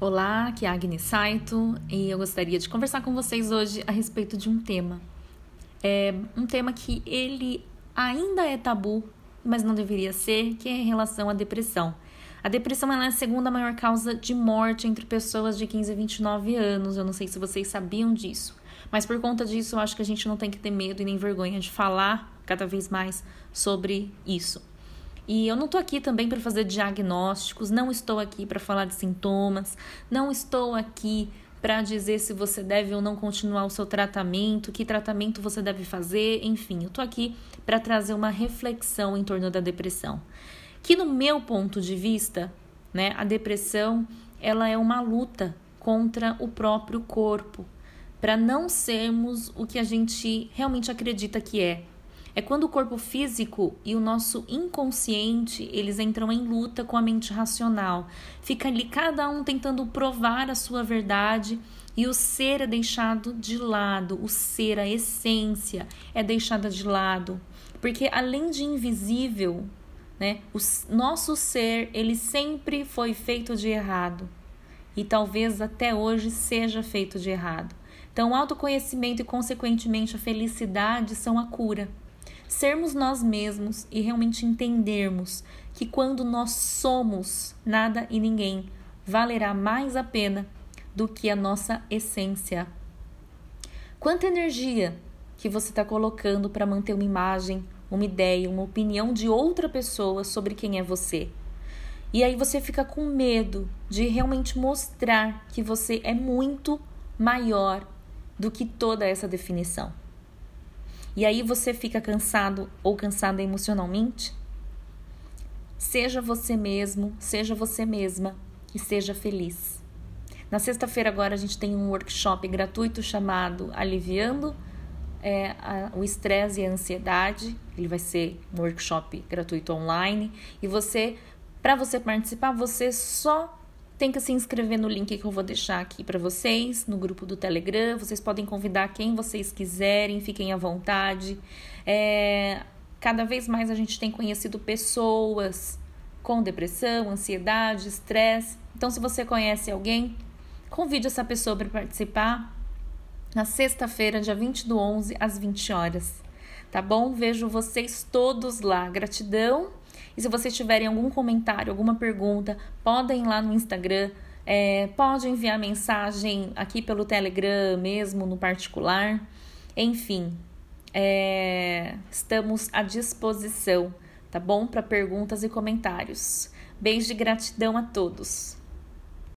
Olá, aqui é a Agnes Saito e eu gostaria de conversar com vocês hoje a respeito de um tema. É um tema que ele ainda é tabu, mas não deveria ser, que é em relação à depressão. A depressão é a segunda maior causa de morte entre pessoas de 15 a 29 anos. Eu não sei se vocês sabiam disso, mas por conta disso eu acho que a gente não tem que ter medo e nem vergonha de falar cada vez mais sobre isso. E eu não estou aqui também para fazer diagnósticos, não estou aqui para falar de sintomas, não estou aqui para dizer se você deve ou não continuar o seu tratamento, que tratamento você deve fazer, enfim, eu estou aqui para trazer uma reflexão em torno da depressão. Que no meu ponto de vista, né, a depressão ela é uma luta contra o próprio corpo, para não sermos o que a gente realmente acredita que é. É quando o corpo físico e o nosso inconsciente, eles entram em luta com a mente racional. Fica ali cada um tentando provar a sua verdade e o ser é deixado de lado, o ser, a essência é deixada de lado. Porque além de invisível, né, o nosso ser, ele sempre foi feito de errado. E talvez até hoje seja feito de errado. Então, o autoconhecimento e, consequentemente, a felicidade são a cura sermos nós mesmos e realmente entendermos que quando nós somos nada e ninguém, valerá mais a pena do que a nossa essência. Quanta energia que você está colocando para manter uma imagem, uma ideia, uma opinião de outra pessoa sobre quem é você. E aí você fica com medo de realmente mostrar que você é muito maior do que toda essa definição. E aí você fica cansado ou cansada emocionalmente? Seja você mesmo, seja você mesma e seja feliz. Na sexta-feira agora a gente tem um workshop gratuito chamado Aliviando é, a, o estresse e a ansiedade. Ele vai ser um workshop gratuito online e você, para você participar, você só tem que se inscrever no link que eu vou deixar aqui para vocês, no grupo do Telegram. Vocês podem convidar quem vocês quiserem, fiquem à vontade. É, cada vez mais a gente tem conhecido pessoas com depressão, ansiedade, estresse. Então, se você conhece alguém, convide essa pessoa para participar na sexta-feira, dia 20 do 11, às 20 horas. Tá bom? Vejo vocês todos lá. Gratidão e se vocês tiverem algum comentário, alguma pergunta, podem ir lá no Instagram, é, pode enviar mensagem aqui pelo Telegram mesmo, no particular. Enfim, é, estamos à disposição, tá bom? Para perguntas e comentários. Beijo de gratidão a todos.